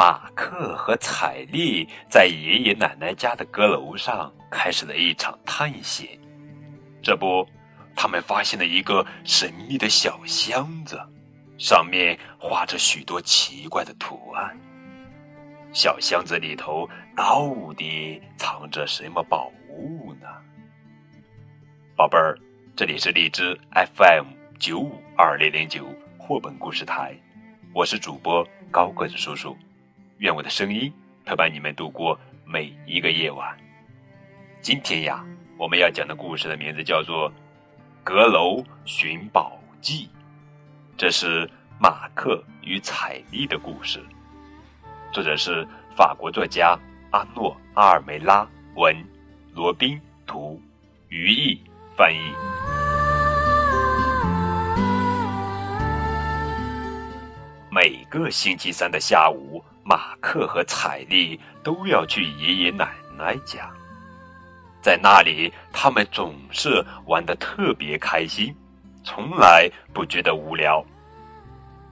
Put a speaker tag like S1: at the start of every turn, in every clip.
S1: 马克和彩丽在爷爷奶奶家的阁楼上开始了一场探险。这不，他们发现了一个神秘的小箱子，上面画着许多奇怪的图案。小箱子里头到底藏着什么宝物呢？宝贝儿，这里是荔枝 FM 九五二零零九绘本故事台，我是主播高个子叔叔。愿我的声音陪伴你们度过每一个夜晚。今天呀，我们要讲的故事的名字叫做《阁楼寻宝记》，这是马克与彩丽的故事。作者是法国作家阿诺·阿尔梅拉，文罗宾图，于毅翻译。每个星期三的下午。马克和彩丽都要去爷爷奶奶家，在那里，他们总是玩得特别开心，从来不觉得无聊。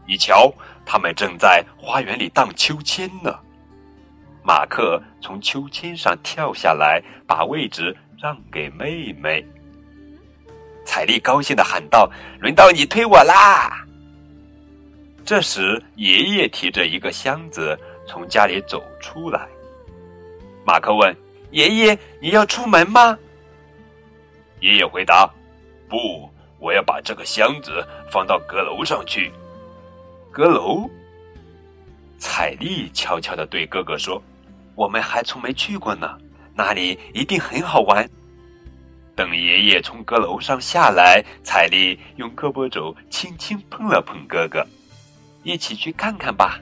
S1: 你瞧，他们正在花园里荡秋千呢。马克从秋千上跳下来，把位置让给妹妹。彩丽高兴的喊道：“轮到你推我啦！”这时，爷爷提着一个箱子从家里走出来。马克问：“爷爷，你要出门吗？”爷爷回答：“不，我要把这个箱子放到阁楼上去。”阁楼。彩丽悄悄的对哥哥说：“我们还从没去过呢，那里一定很好玩。”等爷爷从阁楼上下来，彩丽用胳膊肘轻轻碰了碰哥哥。一起去看看吧。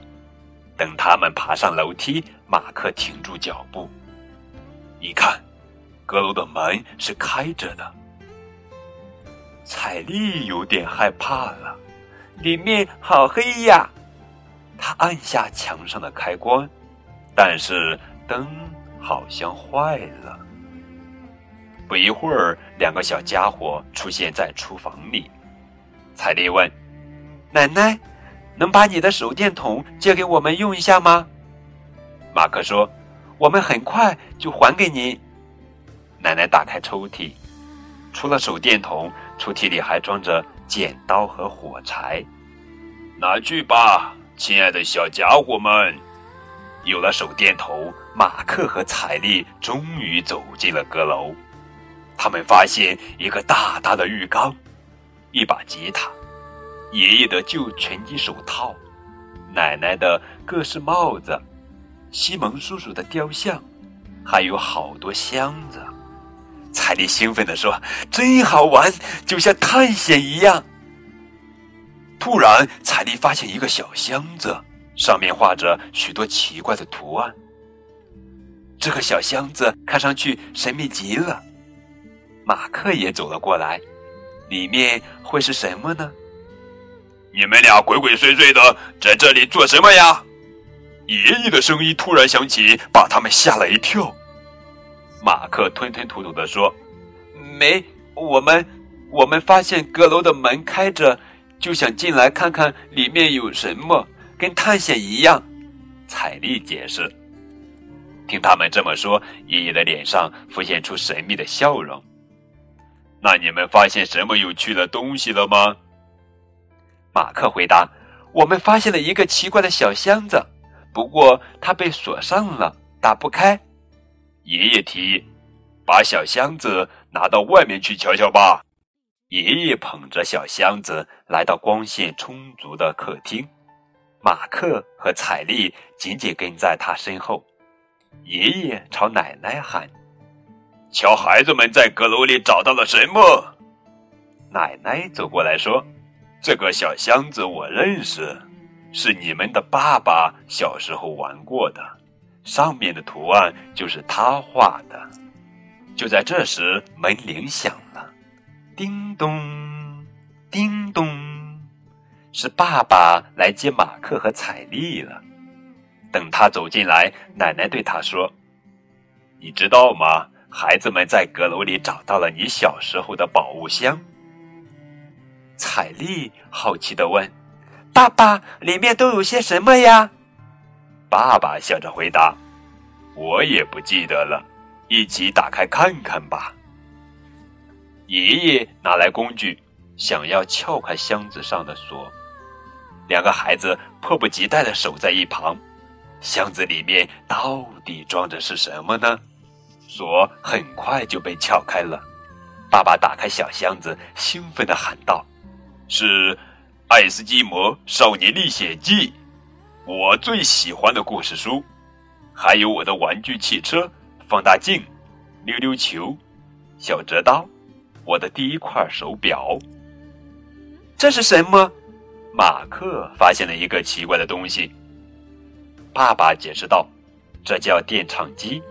S1: 等他们爬上楼梯，马克停住脚步。一看，阁楼的门是开着的。彩丽有点害怕了，里面好黑呀。他按下墙上的开关，但是灯好像坏了。不一会儿，两个小家伙出现在厨房里。彩丽问：“奶奶。”能把你的手电筒借给我们用一下吗？马克说：“我们很快就还给您。”奶奶打开抽屉，除了手电筒，抽屉里还装着剪刀和火柴。拿去吧，亲爱的小家伙们！有了手电筒，马克和彩丽终于走进了阁楼。他们发现一个大大的浴缸，一把吉他。爷爷的旧拳击手套，奶奶的各式帽子，西蒙叔叔的雕像，还有好多箱子。彩丽兴奋地说：“真好玩，就像探险一样。”突然，彩丽发现一个小箱子，上面画着许多奇怪的图案。这个小箱子看上去神秘极了。马克也走了过来，里面会是什么呢？你们俩鬼鬼祟祟的在这里做什么呀？爷爷的声音突然响起，把他们吓了一跳。马克吞吞吐吐的说：“没，我们我们发现阁楼的门开着，就想进来看看里面有什么，跟探险一样。”彩丽解释。听他们这么说，爷爷的脸上浮现出神秘的笑容。那你们发现什么有趣的东西了吗？马克回答：“我们发现了一个奇怪的小箱子，不过它被锁上了，打不开。”爷爷提议：“把小箱子拿到外面去瞧瞧吧。”爷爷捧着小箱子来到光线充足的客厅，马克和彩丽紧紧跟在他身后。爷爷朝奶奶喊：“瞧，孩子们在阁楼里找到了什么？”奶奶走过来说。这个小箱子我认识，是你们的爸爸小时候玩过的，上面的图案就是他画的。就在这时，门铃响了，叮咚，叮咚，是爸爸来接马克和彩丽了。等他走进来，奶奶对他说：“你知道吗？孩子们在阁楼里找到了你小时候的宝物箱。”彩丽好奇的问：“爸爸，里面都有些什么呀？”爸爸笑着回答：“我也不记得了，一起打开看看吧。”爷爷拿来工具，想要撬开箱子上的锁。两个孩子迫不及待的守在一旁。箱子里面到底装着是什么呢？锁很快就被撬开了。爸爸打开小箱子，兴奋的喊道：“是《爱斯基摩少年历险记》，我最喜欢的故事书，还有我的玩具汽车、放大镜、溜溜球、小折刀，我的第一块手表。这是什么？”马克发现了一个奇怪的东西。爸爸解释道：“这叫电唱机，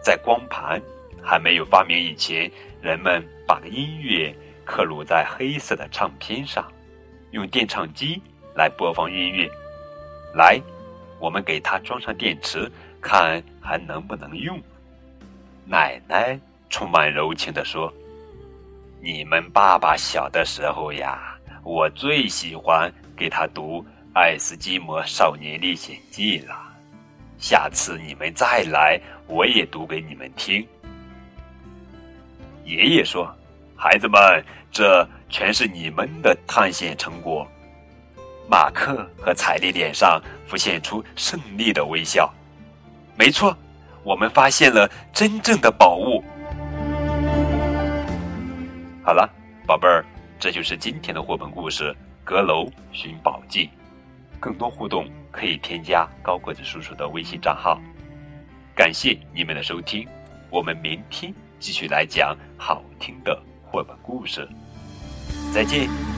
S1: 在光盘还没有发明以前，人们把音乐刻录在黑色的唱片上，用电唱机来播放音乐。来，我们给它装上电池，看还能不能用。”奶奶充满柔情地说：“你们爸爸小的时候呀。”我最喜欢给他读《爱斯基摩少年历险记》了，下次你们再来，我也读给你们听。爷爷说：“孩子们，这全是你们的探险成果。”马克和彩丽脸上浮现出胜利的微笑。没错，我们发现了真正的宝物。好了，宝贝儿。这就是今天的绘本故事《阁楼寻宝记》，更多互动可以添加高个子叔叔的微信账号。感谢你们的收听，我们明天继续来讲好听的绘本故事。再见。